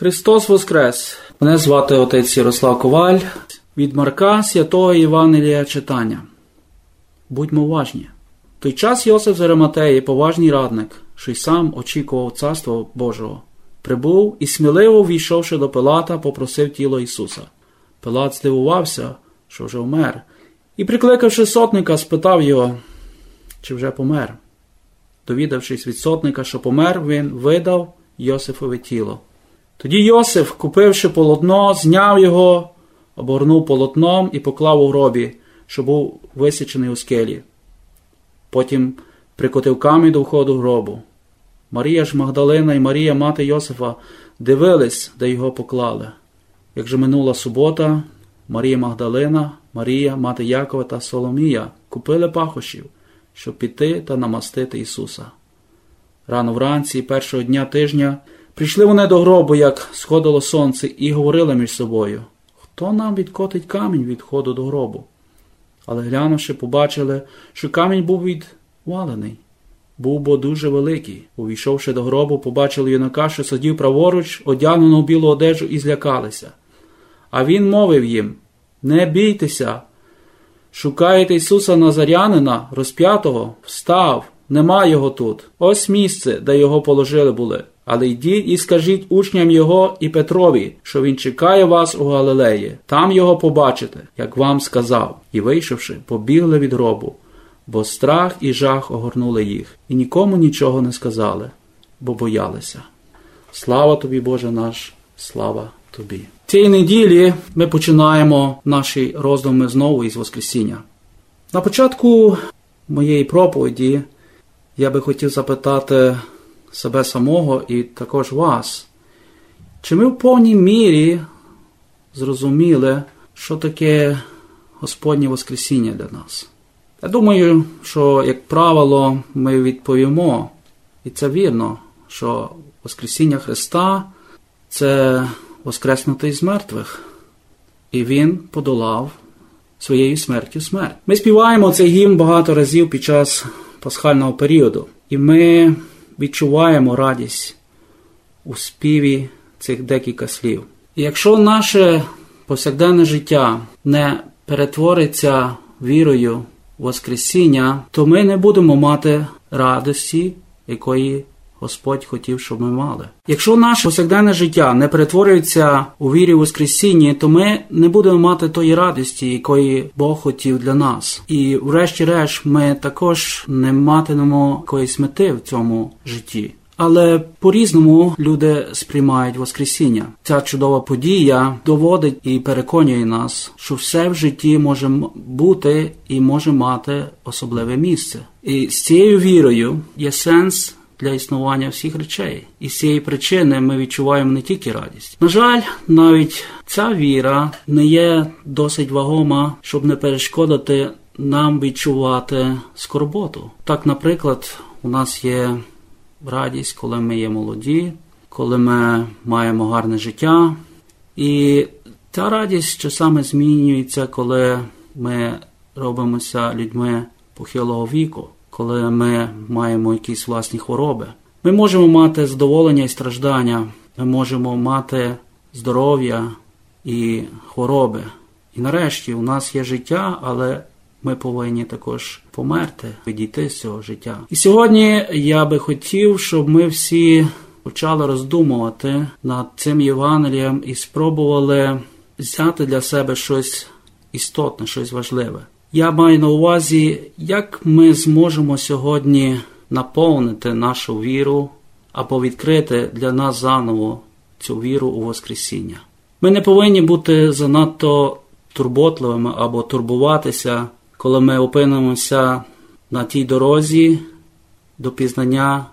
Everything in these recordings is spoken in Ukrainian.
Христос Воскрес! Мене звати отець Ярослав Коваль від Марка Святого Євангелія читання. Будьмо уважні. В той час Йосиф з Ариматеї, поважний радник, що й сам очікував Царства Божого, прибув і сміливо війшовши до Пилата, попросив тіло Ісуса. Пилат здивувався, що вже вмер, і, прикликавши сотника, спитав його, чи вже помер. Довідавшись від сотника, що помер, він видав Йосифове тіло. Тоді Йосиф, купивши полотно, зняв його, обгорнув полотном і поклав у гробі, що був висічений у скелі. Потім прикотив камінь до входу гробу. Марія ж Магдалина і Марія, мати Йосифа, дивились, де його поклали. Як же минула субота, Марія Магдалина, Марія, мати Якова та Соломія купили пахощів, щоб піти та намастити Ісуса. Рано вранці, першого дня тижня, прийшли вони до гробу, як сходило сонце, і говорили між собою хто нам відкотить камінь від входу до гробу? Але глянувши, побачили, що камінь був відвалений, був бо дуже великий. Увійшовши до гробу, побачили юнака, що сидів праворуч, одягнену в білу одежу, і злякалися. А він мовив їм Не бійтеся, шукаєте Ісуса Назарянина, розп'ятого, встав, нема його тут. Ось місце, де його положили були. Але йдіть і скажіть учням його і Петрові, що він чекає вас у Галилеї. Там його побачите, як вам сказав. І, вийшовши, побігли від гробу, бо страх і жах огорнули їх, і нікому нічого не сказали, бо боялися. Слава тобі, Боже наш, слава тобі. Цієї неділі ми починаємо наші роздуми знову із Воскресіння. На початку моєї проповіді я би хотів запитати себе самого і також вас. Чи ми в повній мірі зрозуміли, що таке Господнє Воскресіння для нас? Я думаю, що, як правило, ми відповімо, і це вірно, що Воскресіння Христа це Воскреснутий з мертвих, і Він подолав своєю смертю смерть. Ми співаємо цей гімн багато разів під час пасхального періоду, і ми відчуваємо радість у співі цих декілька слів. І якщо наше повсякденне життя не перетвориться вірою в Воскресіння, то ми не будемо мати радості, якої Господь хотів, щоб ми мали. Якщо наше повсякденне життя не перетворюється у вірі в Воскресінні, то ми не будемо мати тої радості, якої Бог хотів для нас. І, врешті-решт, ми також не матимемо якоїсь мети в цьому житті. Але по-різному люди сприймають Воскресіння. Ця чудова подія доводить і переконує нас, що все в житті може бути і може мати особливе місце. І з цією вірою є сенс для існування всіх речей. І з цієї причини ми відчуваємо не тільки радість. На жаль, навіть ця віра не є досить вагома, щоб не перешкодити нам відчувати скорботу. Так, наприклад, у нас є радість, коли ми є молоді, коли ми маємо гарне життя. І ця радість часами змінюється, коли ми робимося людьми похилого віку, коли ми маємо якісь власні хвороби. Ми можемо мати задоволення і страждання, ми можемо мати здоров'я і хвороби. І нарешті у нас є життя, але ми повинні також померти, відійти з цього життя. І сьогодні я би хотів, щоб ми всі почали роздумувати над цим Євангелієм і спробували взяти для себе щось істотне, щось важливе. Я маю на увазі, як ми зможемо сьогодні наповнити нашу віру або відкрити для нас заново цю віру у Воскресіння. Ми не повинні бути занадто турботливими або турбуватися, коли ми опинимося на тій дорозі до пізнання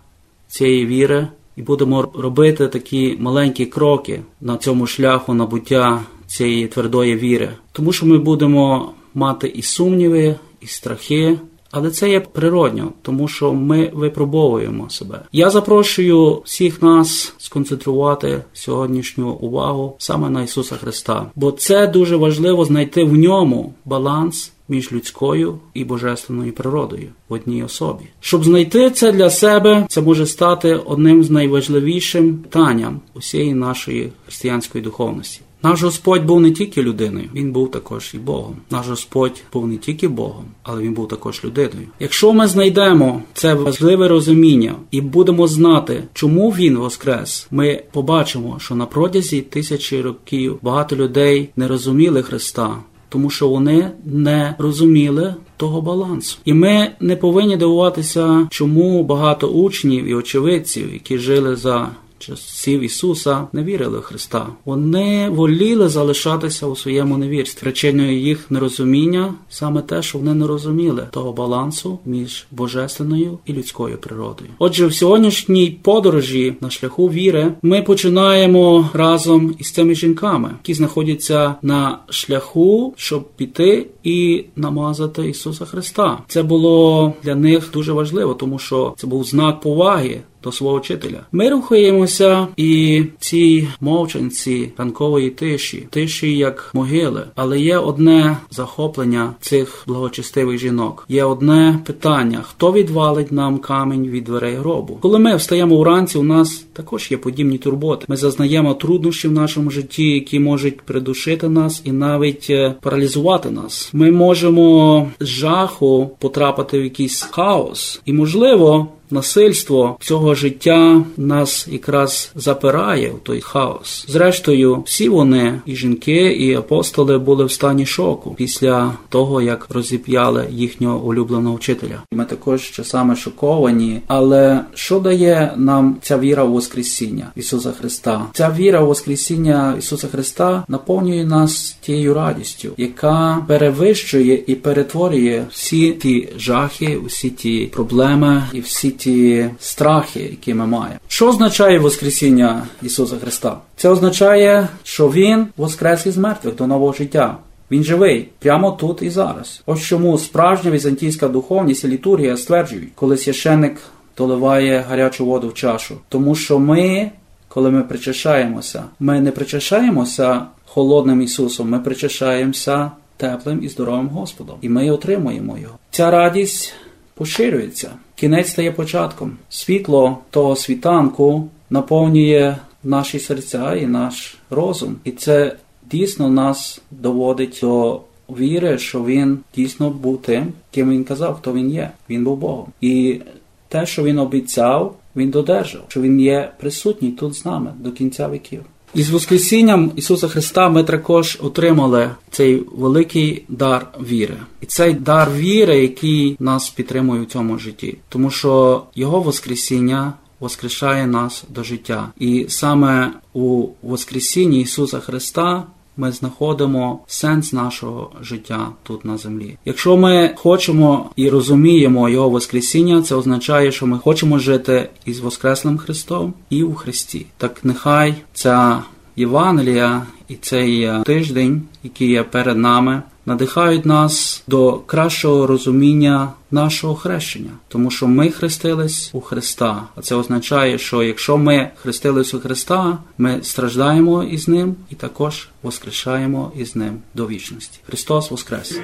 цієї віри і будемо робити такі маленькі кроки на цьому шляху набуття цієї твердої віри, тому що ми будемо мати і сумніви, і страхи. Але це є природньо, тому що ми випробовуємо себе. Я запрошую всіх нас сконцентрувати сьогоднішню увагу саме на Ісуса Христа, бо це дуже важливо знайти в ньому баланс між людською і божественною природою в одній особі. Щоб знайти це для себе, це може стати одним з найважливішим питанням усієї нашої християнської духовності. Наш Господь був не тільки людиною, він був також і Богом. Наш Господь був не тільки Богом, але він був також людиною. Якщо ми знайдемо це важливе розуміння і будемо знати, чому він воскрес, ми побачимо, що на протязі тисячі років багато людей не розуміли Христа. Тому що вони не розуміли того балансу, і ми не повинні дивуватися, чому багато учнів і очевидців, які жили за часів Ісуса не вірили в Христа. Вони воліли залишатися у своєму невірстві. Причиною їх нерозуміння саме те, що вони не розуміли того балансу між божественною і людською природою. Отже, в сьогоднішній подорожі на шляху віри ми починаємо разом із цими жінками, які знаходяться на шляху, щоб піти і намазати Ісуса Христа. Це було для них дуже важливо, тому що це був знак поваги до свого вчителя. Ми рухаємося і ці мовчанці ранкової тиші, тиші як могили. Але є одне захоплення цих благочестивих жінок. Є одне питання: хто відвалить нам камінь від дверей гробу? Коли ми встаємо вранці, у нас також є подібні турботи. Ми зазнаємо труднощів в нашому житті, які можуть придушити нас і навіть е, паралізувати нас. Ми можемо з жаху потрапити в якийсь хаос, і можливо насильство цього життя нас якраз запирає в той хаос. Зрештою, всі вони, і жінки, і апостоли, були в стані шоку після того, як розіп'яли їхнього улюбленого вчителя. Ми також часами шоковані. Але що дає нам ця віра в Воскресіння Ісуса Христа? Ця віра в Воскресіння Ісуса Христа наповнює нас тією радістю, яка перевищує і перетворює всі ті жахи, всі ті проблеми і всі ті страхи, які ми маємо. Що означає Воскресіння Ісуса Христа? Це означає, що Він воскрес із мертвих до нового життя. Він живий прямо тут і зараз. Ось чому справжня візантійська духовність і літургія стверджують, коли священник доливає гарячу воду в чашу. Тому що ми, коли ми причащаємося, ми не причащаємося холодним Ісусом, ми причащаємося теплим і здоровим Господом. І ми отримуємо його. Ця радість поширюється. Кінець стає початком. Світло того світанку наповнює наші серця і наш розум. І це дійсно нас доводить до віри, що він дійсно був тим, ким він казав, хто він є. Він був Богом. І те, що він обіцяв, він додержав, що він є присутній тут з нами до кінця віків. Із Воскресінням Ісуса Христа ми також отримали цей великий дар віри, і цей дар віри, який нас підтримує у цьому житті, тому що Його Воскресіння воскрешає нас до життя, і саме у Воскресінні Ісуса Христа. Ми знаходимо сенс нашого життя тут на землі. Якщо ми хочемо і розуміємо Його Воскресіння, це означає, що ми хочемо жити із Воскреслим Христом і у Христі. Так нехай ця Євангелія і цей тиждень, який є перед нами, надихають нас до кращого розуміння нашого хрещення, тому що ми хрестились у Христа. А це означає, що якщо ми хрестились у Христа, ми страждаємо із Ним і також воскрешаємо із Ним до вічності. Христос Воскрес!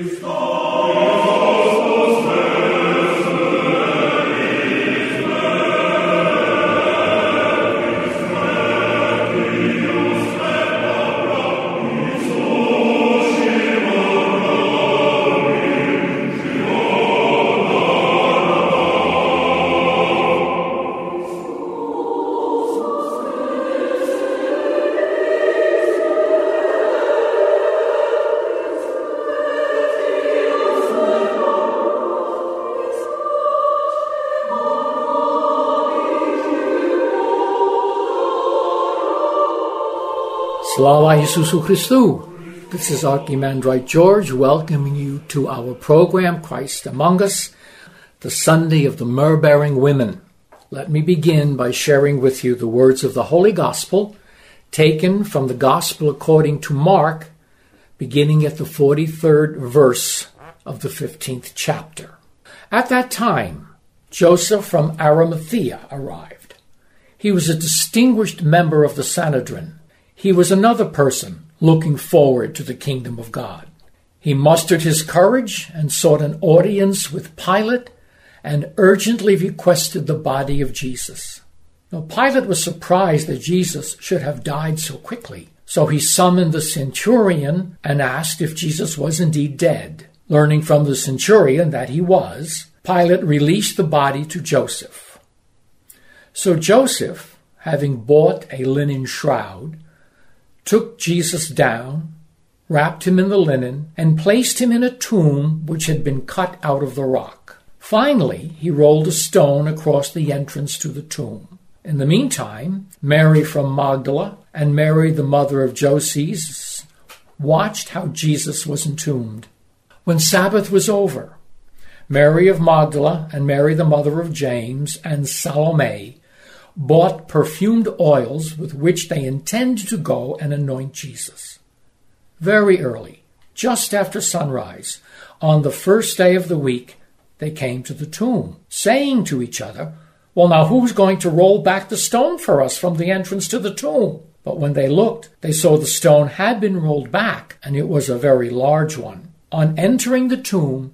Slava Isusu Christu. This is Archimandrite George welcoming you to our program, Christ Among Us, the Sunday of the Myrrh Bearing Women. Let me begin by sharing with you the words of the Holy Gospel, taken from the Gospel according to Mark, beginning at the 43rd verse of the 15th chapter. At that time, Joseph from Arimathea arrived. He was a distinguished member of the Sanhedrin. He was another person looking forward to the kingdom of God. He mustered his courage and sought an audience with Pilate and urgently requested the body of Jesus. Now, Pilate was surprised that Jesus should have died so quickly, so he summoned the centurion and asked if Jesus was indeed dead. Learning from the centurion that he was, Pilate released the body to Joseph. So Joseph, having bought a linen shroud, took Jesus down, wrapped him in the linen, and placed him in a tomb which had been cut out of the rock. Finally, he rolled a stone across the entrance to the tomb. In the meantime, Mary from Magdala and Mary, the mother of Joses, watched how Jesus was entombed. When Sabbath was over, Mary of Magdala and Mary, the mother of James, and Salome bought perfumed oils with which they intend to go and anoint Jesus. Very early, just after sunrise, on the first day of the week, they came to the tomb, saying to each other, Well, now who's going to roll back the stone for us from the entrance to the tomb? But when they looked, they saw the stone had been rolled back, and it was a very large one. On entering the tomb,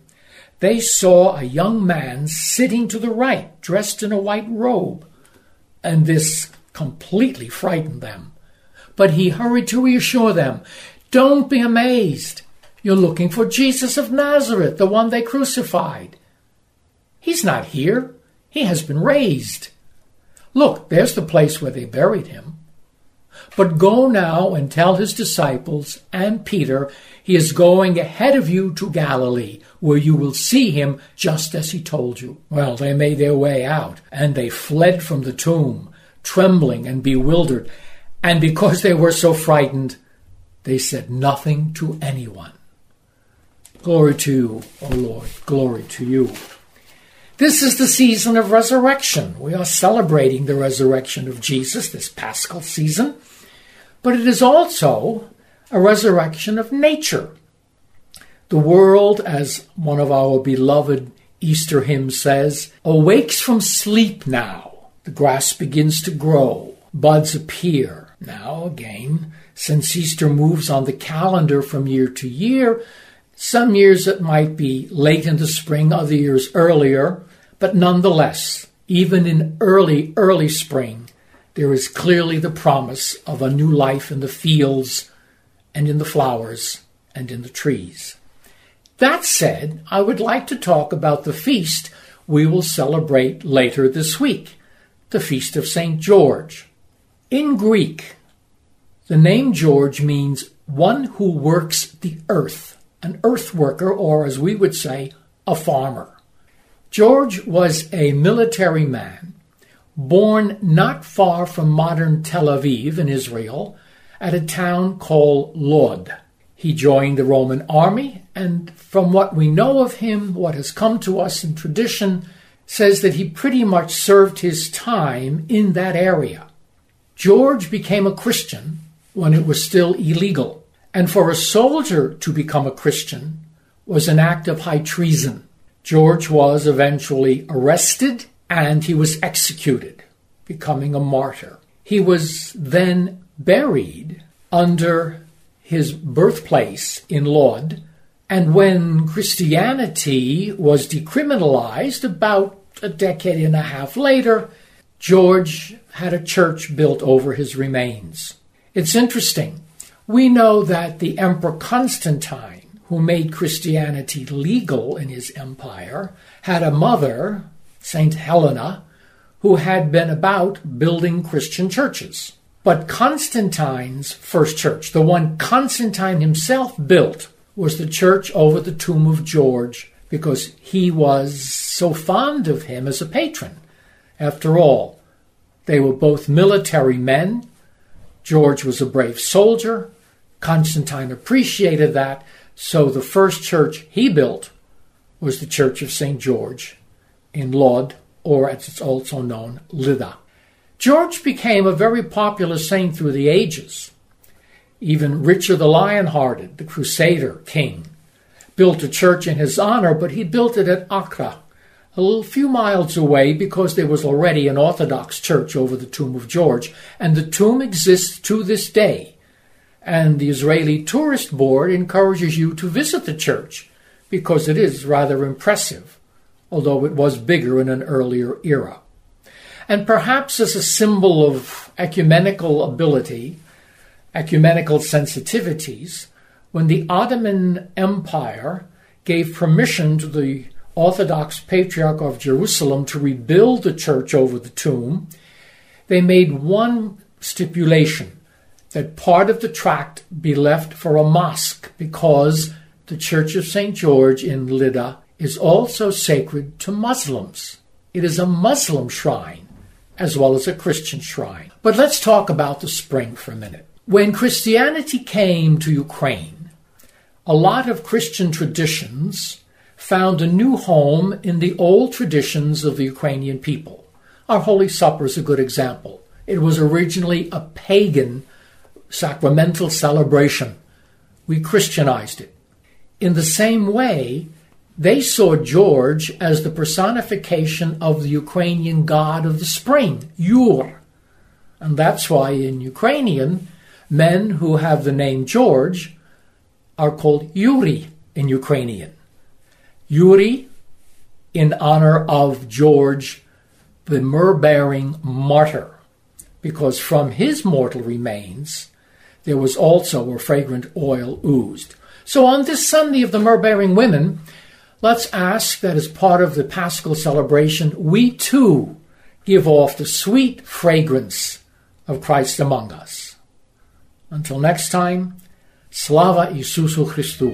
they saw a young man sitting to the right, dressed in a white robe and this completely frightened them. But he hurried to reassure them Don't be amazed. You're looking for Jesus of Nazareth, the one they crucified. He's not here, he has been raised. Look, there's the place where they buried him. But go now and tell his disciples and Peter he is going ahead of you to Galilee, where you will see him just as he told you. Well, they made their way out, and they fled from the tomb, trembling and bewildered. And because they were so frightened, they said nothing to anyone. Glory to you, O Lord, glory to you. This is the season of resurrection. We are celebrating the resurrection of Jesus this paschal season, but it is also a resurrection of nature. The world, as one of our beloved Easter hymns says, awakes from sleep now. The grass begins to grow, buds appear. Now, again, since Easter moves on the calendar from year to year, some years it might be late in the spring, other years earlier, but nonetheless, even in early, early spring, there is clearly the promise of a new life in the fields and in the flowers and in the trees. That said, I would like to talk about the feast we will celebrate later this week, the Feast of St. George. In Greek, the name George means one who works the earth, an earth worker, or as we would say, a farmer. George was a military man born not far from modern Tel Aviv in Israel at a town called Lod. He joined the Roman army, and from what we know of him, what has come to us in tradition, says that he pretty much served his time in that area. George became a Christian when it was still illegal, And for a soldier to become a Christian was an act of high treason. George was eventually arrested and he was executed, becoming a martyr. He was then buried under his birthplace in Lod, and when Christianity was decriminalized about a decade and a half later, George had a church built over his remains. It's interesting. We know that the Emperor Constantine, who made Christianity legal in his empire, had a mother, Saint Helena, who had been about building Christian churches. But Constantine's first church, the one Constantine himself built, was the church over the tomb of George because he was so fond of him as a patron. After all, they were both military men. George was a brave soldier. Constantine appreciated that, so the first church he built was the Church of St. George in Lod, or as it's also known, Lydda. George became a very popular saint through the ages. Even Richard the Lionhearted, the Crusader king, built a church in his honor, but he built it at Acre, a few miles away because there was already an Orthodox church over the tomb of George, and the tomb exists to this day. And the Israeli Tourist Board encourages you to visit the church because it is rather impressive, although it was bigger in an earlier era. And perhaps as a symbol of ecumenical ability, ecumenical sensitivities, when the Ottoman Empire gave permission to the Orthodox Patriarch of Jerusalem to rebuild the church over the tomb, they made one stipulation that part of the tract be left for a mosque because the Church of St. George in Lydda is also sacred to Muslims. It is a Muslim shrine as well as a Christian shrine. But let's talk about the spring for a minute. When Christianity came to Ukraine, a lot of Christian traditions found a new home in the old traditions of the Ukrainian people. Our Holy Supper is a good example. It was originally a pagan sacramental celebration. We Christianized it. In the same way, they saw George as the personification of the Ukrainian god of the spring, Yur. And that's why in Ukrainian, men who have the name George are called Yuri in Ukrainian. Yuri in honor of George, the myrrh bearing martyr, because from his mortal remains there was also a fragrant oil oozed. So on this Sunday of the myrrh bearing women, Let's ask that as part of the Paschal celebration, we too give off the sweet fragrance of Christ among us. Until next time, Slava Isusu Christu.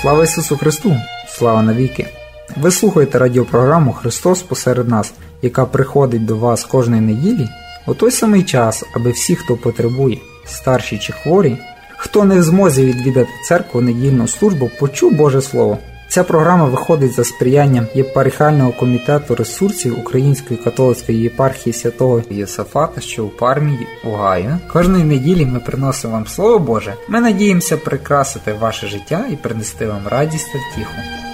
Слава Ісусу Христу! Слава навіки! Ви слухаєте радіопрограму Христос посеред нас, яка приходить до вас кожної неділі у той самий час, аби всі, хто потребує, старші чи хворі, хто не в змозі відвідати церкву недільну службу, почув Боже Слово. Ця програма виходить за сприянням єпархіального комітету ресурсів Української католицької єпархії святого Єсафата, що у Пармії, Огайо. Кожної неділі ми приносимо вам Слово Боже. Ми надіємося прикрасити ваше життя і принести вам радість та втіху.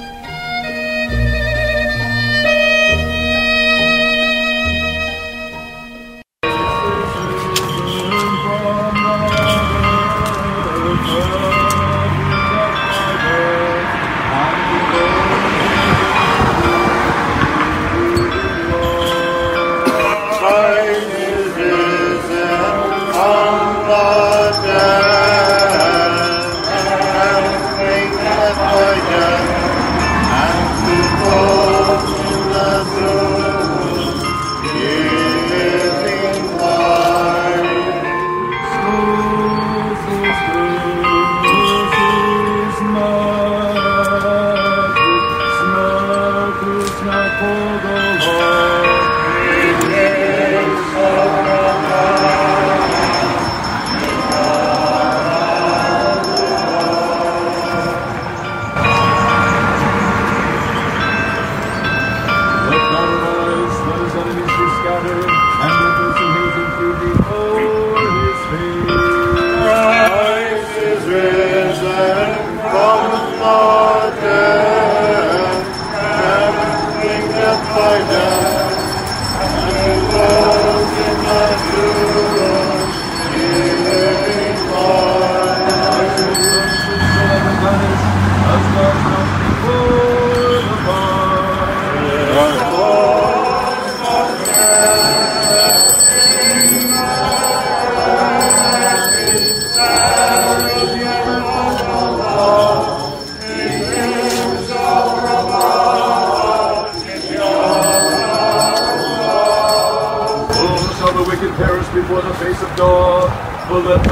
little bit.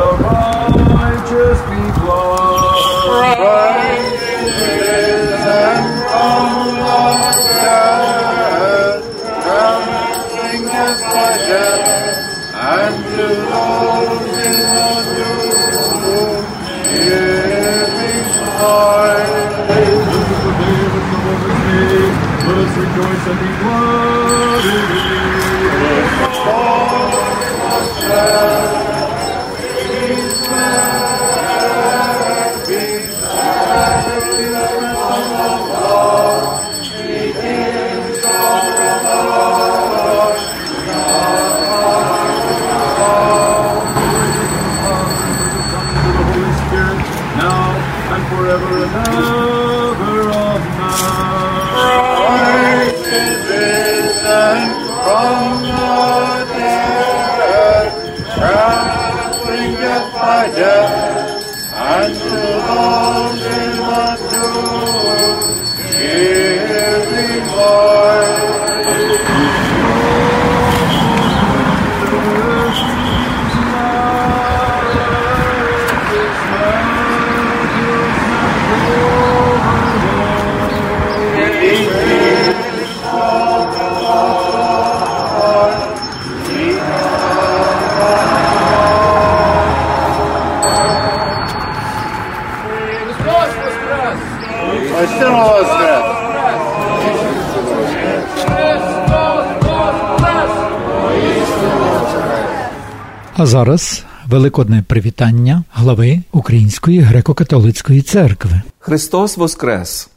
А зараз великодне привітання глави Української греко-католицької церкви. Христос Воскрес!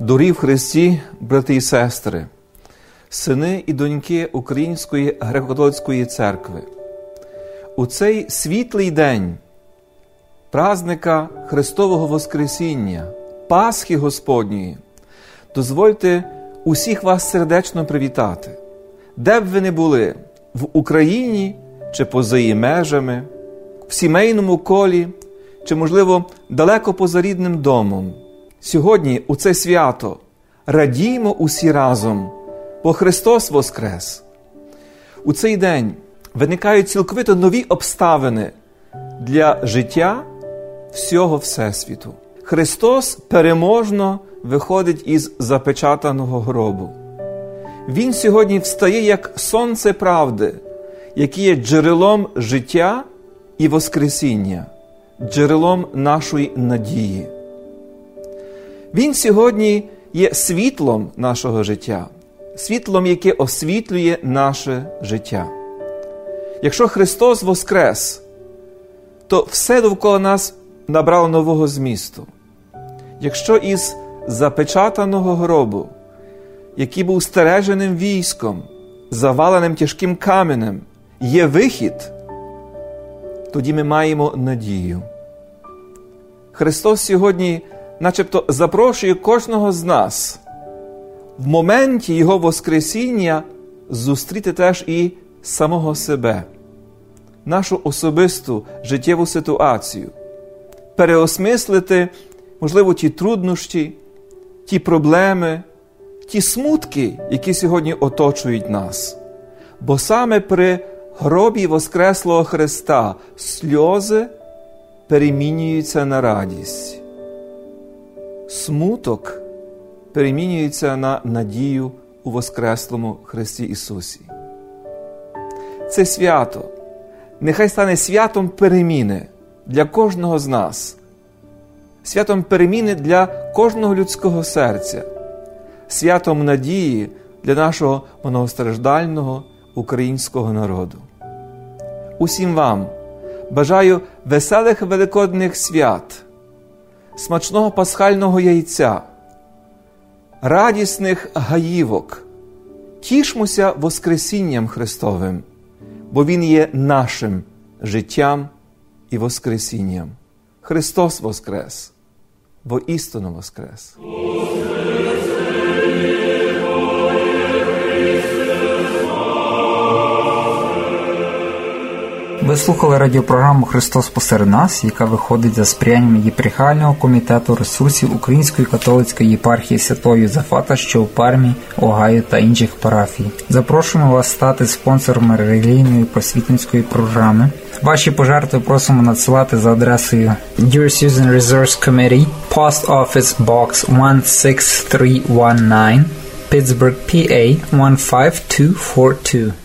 Дорі в Христі, брати і сестри, сини і доньки Української греко-католицької церкви. У цей світлий день празника Христового Воскресіння, Пасхи Господньої, дозвольте усіх вас сердечно привітати, де б ви не були, в Україні чи поза її межами, в сімейному колі, чи, можливо, далеко поза рідним домом. Сьогодні, у це свято, радіймо усі разом, бо Христос Воскрес. У цей день виникають цілковито нові обставини для життя всього Всесвіту. Христос переможно виходить із запечатаного гробу. Він сьогодні встає як сонце правди, яке є джерелом життя і Воскресіння, джерелом нашої надії. Він сьогодні є світлом нашого життя, світлом, яке освітлює наше життя. Якщо Христос Воскрес, то все довкола нас набрало нового змісту. Якщо із запечатаного гробу, який був стереженим військом, заваленим тяжким каменем, є вихід, тоді ми маємо надію. Христос сьогодні, начебто, запрошує кожного з нас в моменті Його Воскресіння зустріти теж і самого себе, нашу особисту життєву ситуацію, переосмислити, можливо, ті труднощі, ті проблеми, ті смутки, які сьогодні оточують нас. Бо саме при гробі Воскреслого Христа. Сльози перемінюються на радість, смуток перемінюється на надію у Воскреслому Христі Ісусі. Це свято. Нехай стане святом переміни для кожного з нас, святом переміни для кожного людського серця, святом надії для нашого многостраждального українського народу. Усім вам бажаю веселих великодних свят, смачного пасхального яйця, радісних гаївок. Тішмося Воскресінням Христовим, бо Він є нашим життям і Воскресінням. Христос Воскрес, бо істинно Воскрес! Ви слухали радіопрограму Христос посеред нас, яка виходить за сприянням єпархіального комітету ресурсів Української католицької єпархії Святого Юзефата, що у Пармі, Огайо та інших парафій. Запрошуємо вас стати спонсором релігійної просвітницької програми. Ваші пожертви просимо надсилати за адресою Dear Susan Resource Committee, Post Office Box 16319, Pittsburgh, PA 15242.